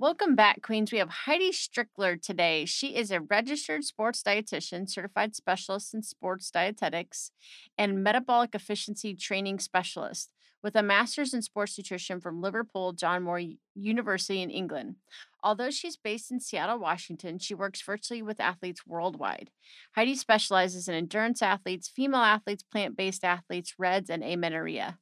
Welcome back, Queens. We have Heidi Strickler today. She is a registered sports dietitian, certified specialist in sports dietetics, and metabolic efficiency training specialist with a master's in sports nutrition from Liverpool John Moores University in England. Although she's based in Seattle, Washington, she works virtually with athletes worldwide. Heidi specializes in endurance athletes, female athletes, plant based athletes, RED-S, and amenorrhea.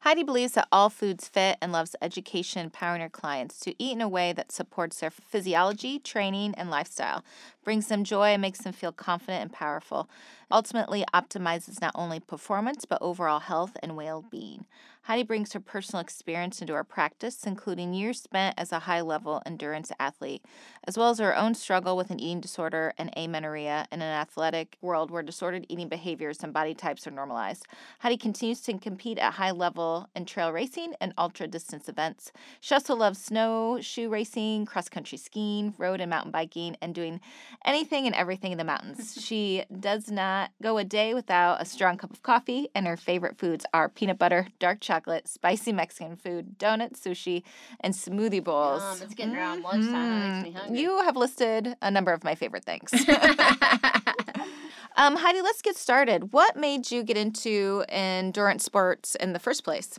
Heidi believes that all foods fit and loves education, empowering her clients to eat in a way that supports their physiology, training, and lifestyle, brings them joy, and makes them feel confident and powerful. Ultimately, optimizes not only performance but overall health and well being. Heidi brings her personal experience into her practice, including years spent as a high level endurance athlete, as well as her own struggle with an eating disorder and amenorrhea in an athletic world where disordered eating behaviors and body types are normalized. Heidi continues to compete at high level in trail racing and ultra distance events. She also loves snow, shoe racing, cross country skiing, road and mountain biking, and doing anything and everything in the mountains. she does not go a day without a strong cup of coffee, and her favorite foods are peanut butter, dark chocolate chocolate, spicy Mexican food, donuts, sushi, and smoothie bowls. Um, it's getting around lunchtime. That makes me Mm, hungry. You have listed a number of my favorite things. um, Heidi, let's get started. What made you get into endurance sports in the first place?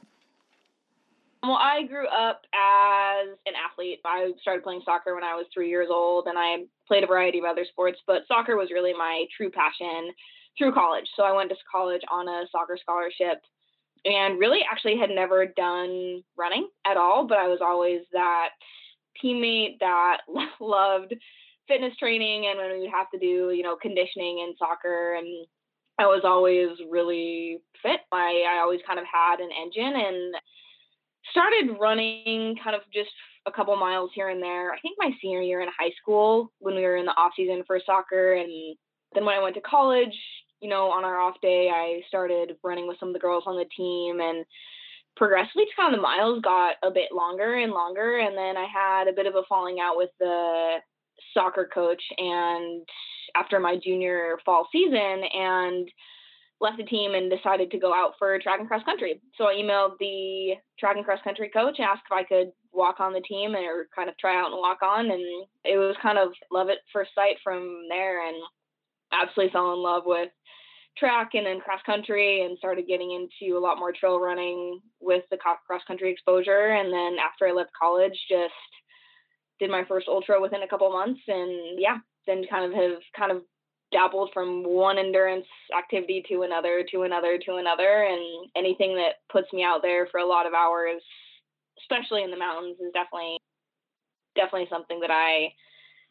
Well, I grew up as an athlete. I started playing soccer when I was three years old, and I played a variety of other sports, but soccer was really my true passion through college. So I went to college on a soccer scholarship and really actually had never done running at all, but I was always that teammate that loved fitness training and when we would have to do, you know, conditioning in soccer and I was always really fit. I, I always kind of had an engine and started running kind of just a couple miles here and there. I think my senior year in high school when we were in the off season for soccer and then when I went to college, you know, on our off day, I started running with some of the girls on the team and progressively kind of the miles got a bit longer and longer. And then I had a bit of a falling out with the soccer coach and after my junior fall season and left the team and decided to go out for track and cross country. So I emailed the track and cross country coach, and asked if I could walk on the team or kind of try out and walk on. And it was kind of love at first sight from there and absolutely fell in love with track and then cross country and started getting into a lot more trail running with the cross country exposure. And then after I left college, just did my first ultra within a couple months and yeah, then kind of have kind of dabbled from one endurance activity to another to another to another and anything that puts me out there for a lot of hours especially in the mountains is definitely definitely something that I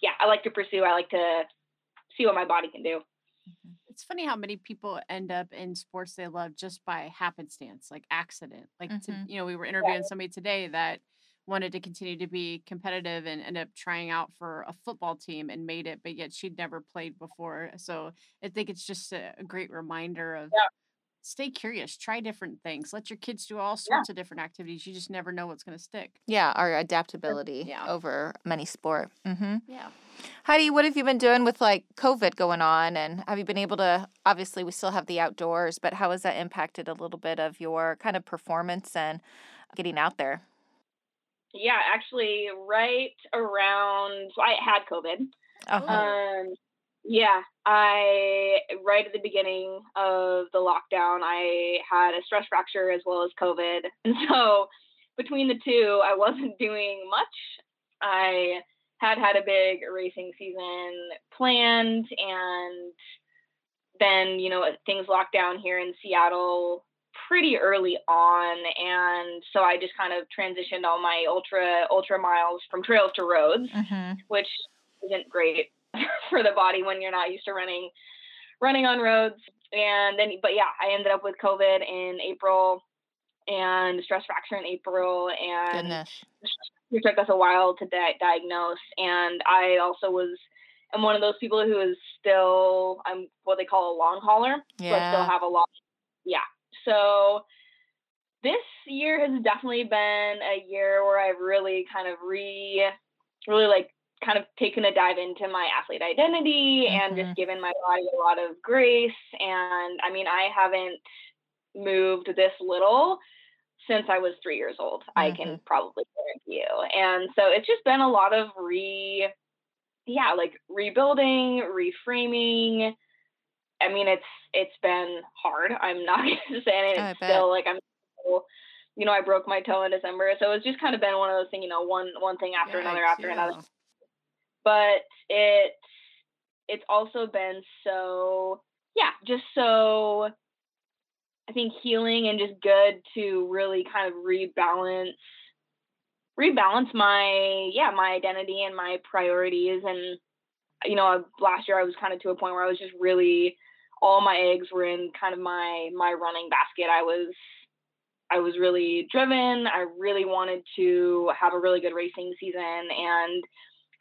yeah, I like to pursue. I like to see what my body can do. It's funny how many people end up in sports they love just by happenstance, like accident. Like, to, Mhm. you know, we were interviewing somebody today that wanted to continue to be competitive and end up trying out for a football team and made it, but yet she'd never played before. So I think it's just a, a great reminder of Yeah. Stay curious, try different things, let your kids do all sorts of different activities. You just never know what's going to stick. Yeah, our adaptability Yeah. over many sport. hmm Yeah. Heidi, what have you been doing with like COVID going on? And have you been able to, obviously, we still have the outdoors, but how has that impacted a little bit of your kind of performance and getting out there? Yeah, actually, right around so I had COVID. Oh, Um, yeah, I right at the beginning of the lockdown, I had a stress fracture as well as COVID, and so between the two, I wasn't doing much. I had had a big racing season planned, and then you know things locked down here in Seattle pretty early on and so I just kind of transitioned all my ultra ultra miles from trails to roads, Mm-hmm. which isn't great for the body when you're not used to running running on roads. And then but yeah, I ended up with COVID in April and stress fracture in April and Goodness. it took us a while to di- diagnose and i also was I'm one of those people who is still i'm what they call a long hauler so i still have a long yeah so this year has definitely been a year where i've really kind of re really like kind of taken a dive into my athlete identity and Mhm. just given my body a lot of grace and i mean i haven't moved this little since I was three years old. I can probably guarantee you. And so it's just been a lot of re, yeah, like rebuilding, reframing. I mean, it's it's been hard. I'm not gonna say it. It's still like I'm, still- you know, I broke my toe in December, so it's just kind of been one of those things. You know, one one thing after another Yikes, after another yeah. But it it's also been so yeah just so i think healing and just good to really kind of rebalance rebalance my yeah my identity and my priorities. And you know last year i was kind of to a point where i was just really all my eggs were in kind of my my running basket. I was i was really driven. I really wanted to have a really good racing season. And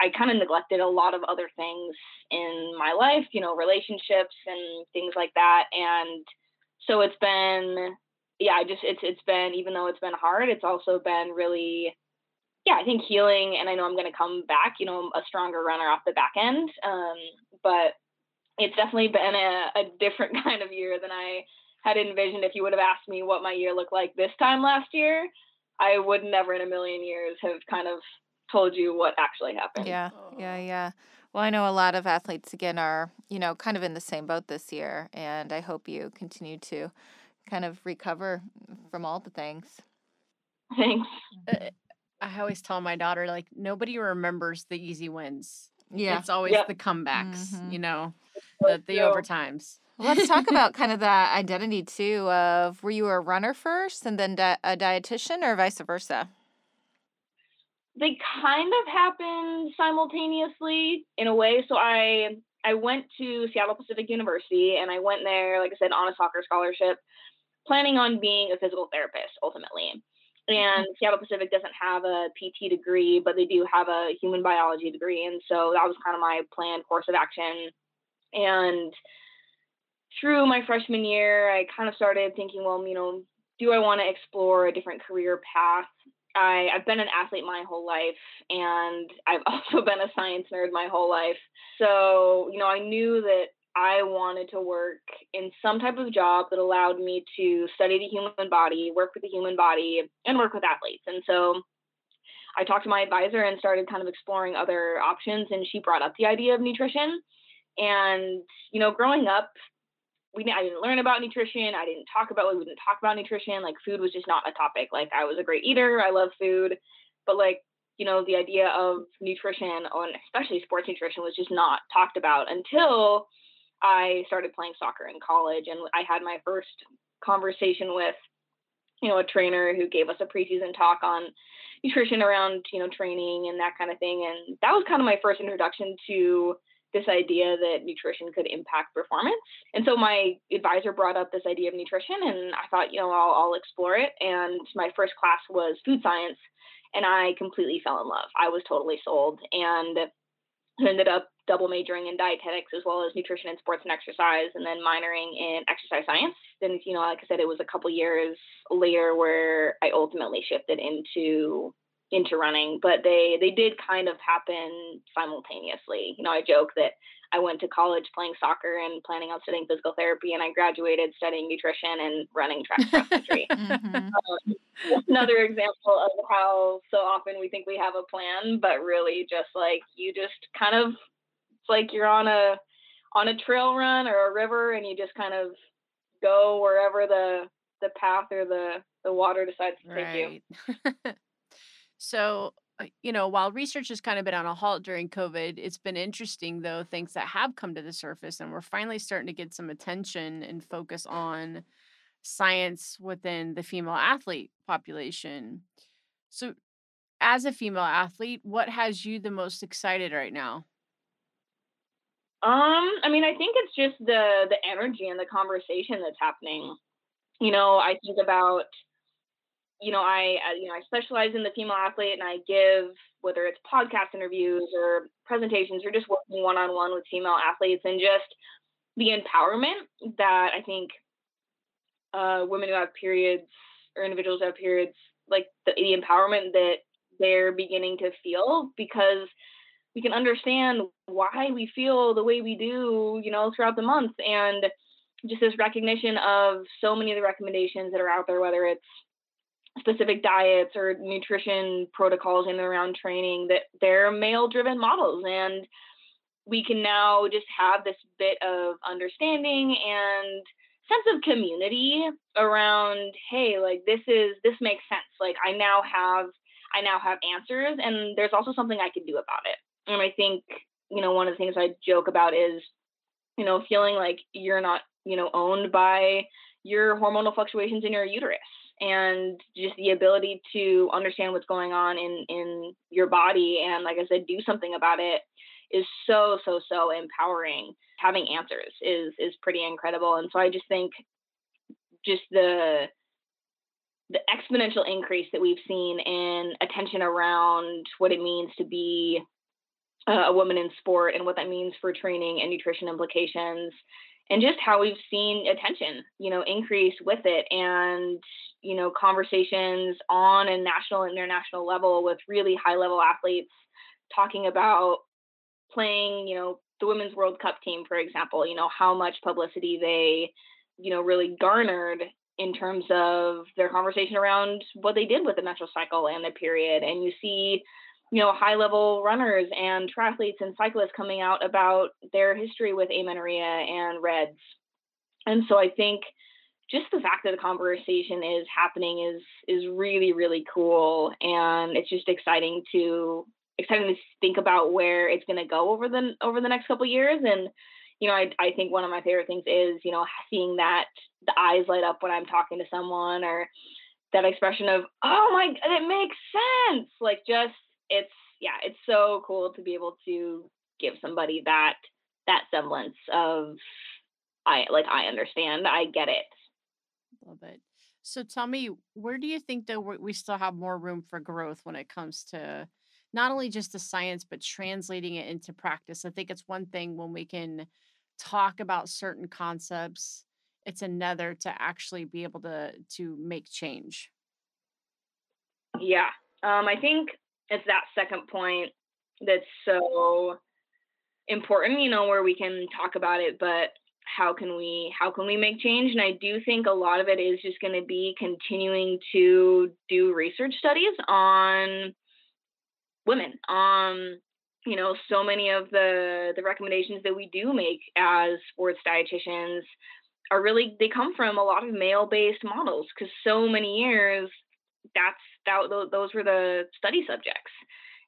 I kind of neglected a lot of other things in my life, you know, relationships and things like that. And so it's been, yeah, I just, it's, it's been, even though it's been hard, it's also been really, yeah, I think healing. And I know I'm going to come back, you know, a stronger runner off the back end. Um, but it's definitely been a, a different kind of year than I had envisioned. If you would have asked me what my year looked like this time last year, I would never in a million years have kind of told you what actually happened. Yeah, yeah, Oh. yeah. Well, I know a lot of athletes again are, you know, kind of in the same boat this year, and I hope you continue to kind of recover from all the things. Thanks. Uh, I always tell my daughter, like, nobody remembers the easy wins. Yeah. It's always Yep. the comebacks, Mhm. you know, the, the true. overtimes. Let's talk about kind of that identity too of were you a runner first and then di- a dietitian or vice versa? They kind of happened simultaneously in a way. So I I went to Seattle Pacific University and I went there, like I said, on a soccer scholarship, planning on being a physical therapist ultimately. Mm-hmm. And Seattle Pacific doesn't have a PT degree, but they do have a human biology degree. And so that was kind of my planned course of action. And through my freshman year, I kind of started thinking, well, you know, do I want to explore a different career path? I, I've been an athlete my whole life, and I've also been a science nerd my whole life. So, you know, I knew that I wanted to work in some type of job that allowed me to study the human body, work with the human body, and work with athletes. And so I talked to my advisor and started kind of exploring other options, and she brought up the idea of nutrition. And, you know, growing up, we I didn't learn about nutrition. I didn't talk about we didn't talk about nutrition. Like food was just not a topic. Like I was a great eater. I love food, but like you know the idea of nutrition and especially sports nutrition was just not talked about until I started playing soccer in college and I had my first conversation with you know a trainer who gave us a preseason talk on nutrition around you know training and that kind of thing and that was kind of my first introduction to this idea that nutrition could impact performance. And so my advisor brought up this idea of nutrition, and I thought, you know, I'll, I'll explore it. And my first class was food science, and I completely fell in love. I was totally sold, and ended up double majoring in dietetics as well as nutrition and sports and exercise, and then minoring in exercise science. Then, you know, like I said, it was a couple years later where I ultimately shifted into into running, but they they did kind of happen simultaneously. You know, I joke that I went to college playing soccer and planning on studying physical therapy, and I graduated studying nutrition and running track cross country. Mhm. um, another example of how so often we think we have a plan, but really just like you just kind of it's like you're on a on a trail run or a river, and you just kind of go wherever the the path or the the water decides to take you. So, uh, you know, while research has kind of been on a halt during COVID, it's been interesting, though, things that have come to the surface, and we're finally starting to get some attention and focus on science within the female athlete population. So, as a female athlete, what has you the most excited right now? Um, I mean, I think it's just the the energy and the conversation that's happening. You know, I think about, you know, I you know I specialize in the female athlete, and I give whether it's podcast interviews or presentations or just working one on one with female athletes, and just the empowerment that I think uh, women who have periods or individuals who have periods, like the, the empowerment that they're beginning to feel because we can understand why we feel the way we do, you know, throughout the month. And just this recognition of so many of the recommendations that are out there, whether it's specific diets or nutrition protocols in and around training, that they're male driven models. And we can now just have this bit of understanding and sense of community around hey like this is this makes sense like i now have i now have answers and there's also something i can do about it and I think, you know, one of the things I joke about is, you know, feeling like you're not, you know, owned by your hormonal fluctuations in your uterus and just the ability to understand what's going on in in your body and like I said do something about it is so so so empowering. Having answers is is pretty incredible. And so I just think just the the exponential increase that we've seen in attention around what it means to be uh, a woman in sport and what that means for training and nutrition implications and just how we've seen attention you know increase with it. And you know conversations on a national and international level with really high level athletes talking about playing you know the women's world cup team for example you know how much publicity they you know really garnered in terms of their conversation around what they did with the menstrual cycle and the period and you see you know, high level runners and triathletes and cyclists coming out about their history with amenorrhea and RED-S. And so I think just the fact that the conversation is happening is is really really cool and it's just exciting to exciting to think about where it's going to go over the over the next couple years and you know I I think one of my favorite things is you know seeing that the eyes light up when I'm talking to someone or that expression of oh my god it makes sense like just it's yeah, it's so cool to be able to give somebody that that semblance of I like I understand, I get it. Love it. So tell me, where do you think that we we still have more room for growth when it comes to not only just the science, but translating it into practice? I think it's one thing when we can talk about certain concepts, it's another to actually be able to to make change. Yeah. Um, I think it's that second point that's so important you know where we can talk about it but how can we how can we make change? And i do think a lot of it is just going to be continuing to do research studies on women um you know so many of the the recommendations that we do make as sports dietitians are really they come from a lot of male based models because so many years that's that those were the study subjects.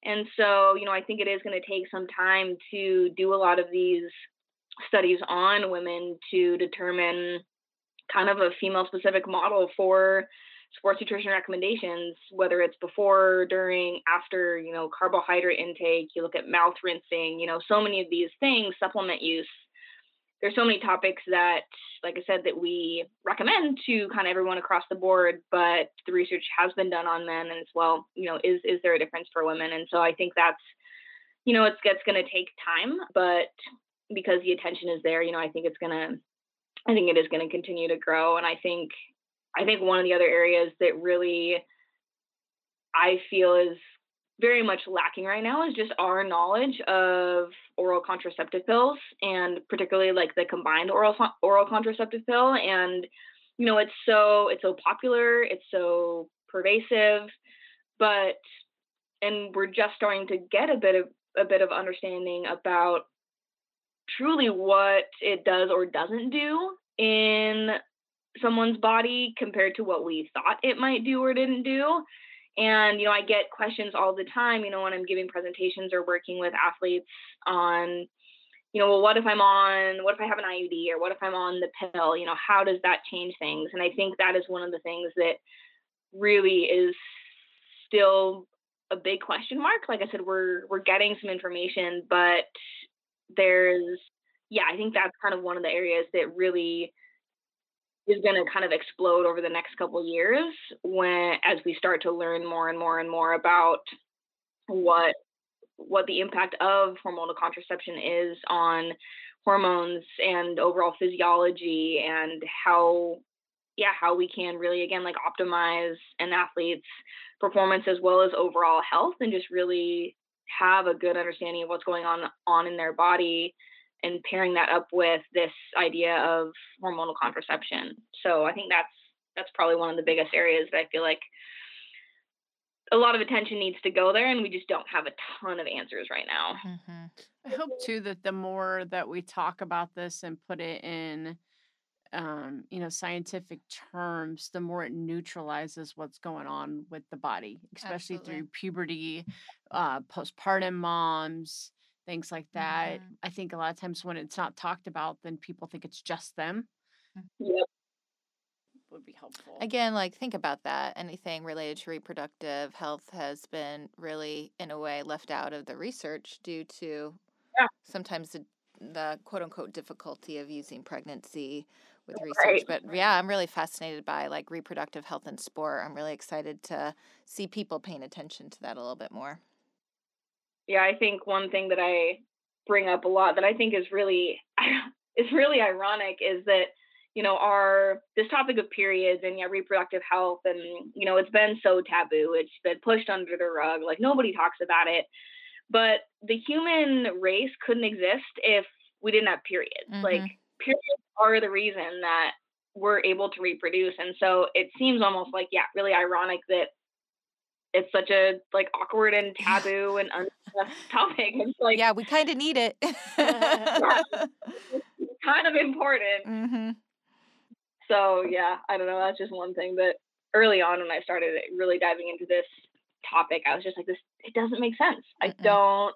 And so you know i think it is going to take some time to do a lot of these studies on women to determine kind of a female specific model for sports nutrition recommendations whether it's before during after you know carbohydrate intake you look at mouth rinsing you know so many of these things supplement use there's so many topics that, like I said, that we recommend to kind of everyone across the board, but the research has been done on men as well, you know, is is there a difference for women? And so I think that's, you know, it's it's going to take time, but because the attention is there, you know, I think it's to, I think it is going to continue to grow. And I think, I think one of the other areas that really I feel is very much lacking right now is just our knowledge of oral contraceptive pills and particularly like the combined oral oral contraceptive pill and you know it's so it's so popular it's so pervasive but and we're just starting to get a bit of a bit of understanding about truly what it does or doesn't do in someone's body compared to what we thought it might do or didn't do and, you know, I get questions all the time, you know, when I'm giving presentations or working with athletes on, you know, well, what if I'm on, what if I have an IUD or what if I'm on the pill? You know, how does that change things? And I think that is one of the things that really is still a big question mark. Like I said, we're we're getting some information, but there's yeah, I think that's kind of one of the areas that really is going to kind of explode over the next couple years when as we start to learn more and more and more about what what the impact of hormonal contraception is on hormones and overall physiology and how yeah how we can really again like optimize an athlete's performance as well as overall health and just really have a good understanding of what's going on on in their body and pairing that up with this idea of hormonal contraception. So i think that's that's probably one of the biggest areas that i feel like a lot of attention needs to go there and we just don't have a ton of answers right now. Mm-hmm. I hope too that the more that we talk about this and put it in um, you know, scientific terms, the more it neutralizes what's going on with the body, especially Absolutely. through puberty, uh, postpartum moms, things like that. Mhm. I think a lot of times when it's not talked about, then people think it's just them. yep Would be helpful. Again, like think about that. Anything related to reproductive health has been really, in a way, left out of the research due to Yeah. sometimes the, the quote unquote difficulty of using pregnancy with Right. research. But yeah, I'm really fascinated by like reproductive health and sport. I'm really excited to see people paying attention to that a little bit more. yeah i think one thing that i bring up a lot that i think is really is really ironic is that you know our this topic of periods and yeah reproductive health and you know it's been so taboo it's been pushed under the rug like nobody talks about it but the human race couldn't exist if we didn't have periods like Mhm. Periods are the reason that we're able to reproduce and so it seems almost like yeah really ironic that it's such a like awkward and taboo and undiscussed topic it's like yeah, we kind of need it. It's kind of important hmm so yeah i don't know that's just one thing But early on when i started really diving into this topic i was just like this it doesn't make sense Mm-mm. i don't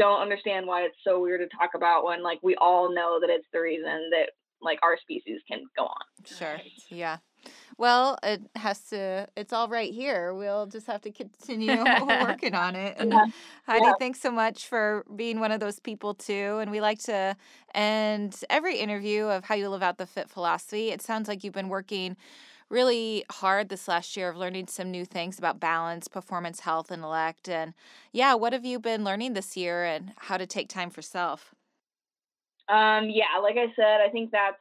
understand why it's so weird to talk about when like we all know that it's the reason that like our species can go on Sure. Right. Yeah. Well, it has to, it's all right here. We'll just have to continue working on it. And Yeah. Heidi, Yeah. thanks so much for being one of those people too. And we like to end every interview of how you live out the fit philosophy. It sounds like you've been working really hard this last year of learning some new things about balance, performance, health, and intellect. And yeah, what have you been learning this year and how to take time for self? Um, yeah, like I said, I think that's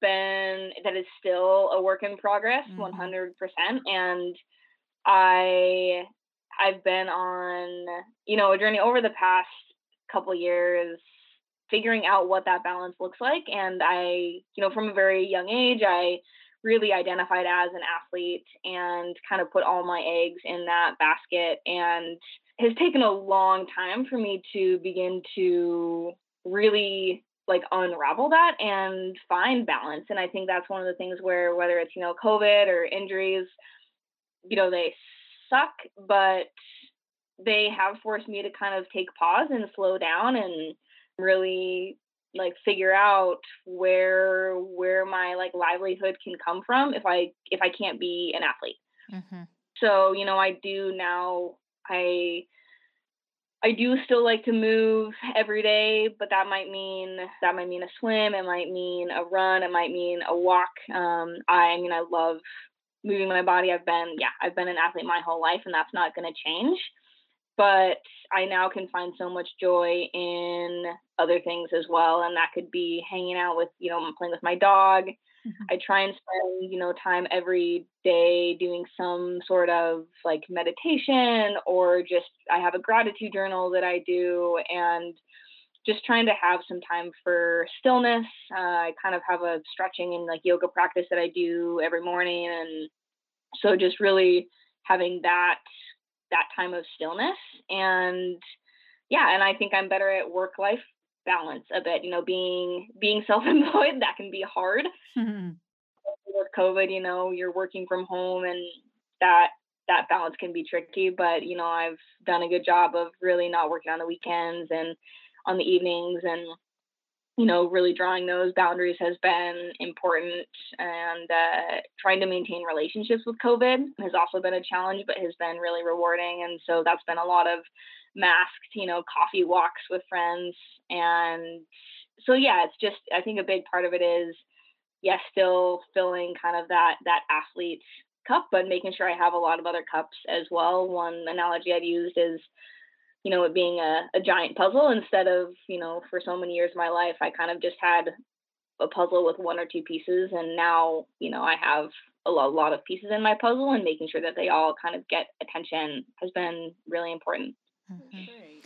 been that is still a work in progress, Mhm. one hundred percent. And I I've been on, you know, a journey over the past couple years figuring out what that balance looks like. And I, you know, from a very young age, I really identified as an athlete and kind of put all my eggs in that basket and has taken a long time for me to begin to really like unravel that and find balance and i think that's one of the things where whether it's you know covid or injuries you know they suck but they have forced me to kind of take pause and slow down and really like figure out where where my like livelihood can come from if i if i can't be an athlete Mm-hmm. so you know i do now i i do still like to move every day but that might mean that might mean a swim it might mean a run it might mean a walk um i, I mean i love moving my body i've been yeah i've been an athlete my whole life and that's not going to change but i now can find so much joy in other things as well and that could be hanging out with you know playing with my dog I try and spend, you know, time every day doing some sort of like meditation or just I have a gratitude journal that I do and just trying to have some time for stillness. Uh, I kind of have a stretching and like yoga practice that I do every morning and so just really having that that time of stillness and yeah, and I think I'm better at work life balance a bit, you know, being being self-employed that can be hard. With COVID, you know, you're working from home and that that balance can be tricky, but you know, I've done a good job of really not working on the weekends and on the evenings and you know, really drawing those boundaries has been important. And uh, trying to maintain relationships with COVID has also been a challenge, but has been really rewarding. And so that's been a lot of masked, you know, coffee walks with friends. And so, yeah, it's just, I think a big part of it is, yes, still filling kind of that, that athlete cup, but making sure I have a lot of other cups as well. One analogy I've used is, you know, it being a, a giant puzzle instead of, you know, for so many years of my life, I kind of just had a puzzle with one or two pieces. And now, you know, I have a lot, a lot of pieces in my puzzle and making sure that they all kind of get attention has been really important. Mm-hmm.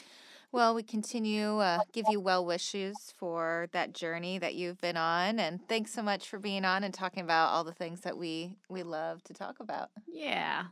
Well, we continue uh, give you well wishes for that journey that you've been on, and thanks so much for being on and talking about all the things that we we love to talk about. Yeah.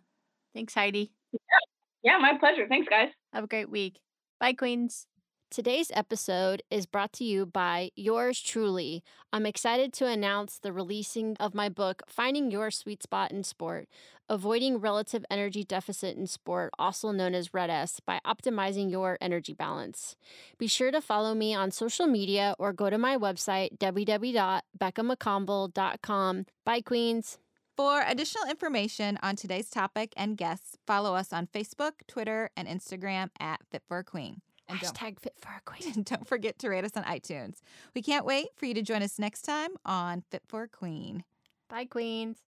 Thanks, Heidi. Yeah, yeah my pleasure. Thanks, guys. Have a great week. Bye, Queens. Today's episode is brought to you by yours truly. I'm excited to announce the releasing of my book, Finding Your Sweet Spot in Sport Avoiding Relative Energy Deficit in Sport, also known as RED-S, by optimizing your energy balance. Be sure to follow me on social media or go to my website, www.beccamccombel.com. Bye, Queens. For additional information on today's topic and guests, follow us on Facebook, Twitter, and Instagram at Fit for a Queen. And Hashtag Fit for a Queen. And don't forget to rate us on iTunes. We can't wait for you to join us next time on Fit for a Queen. Bye, Queens.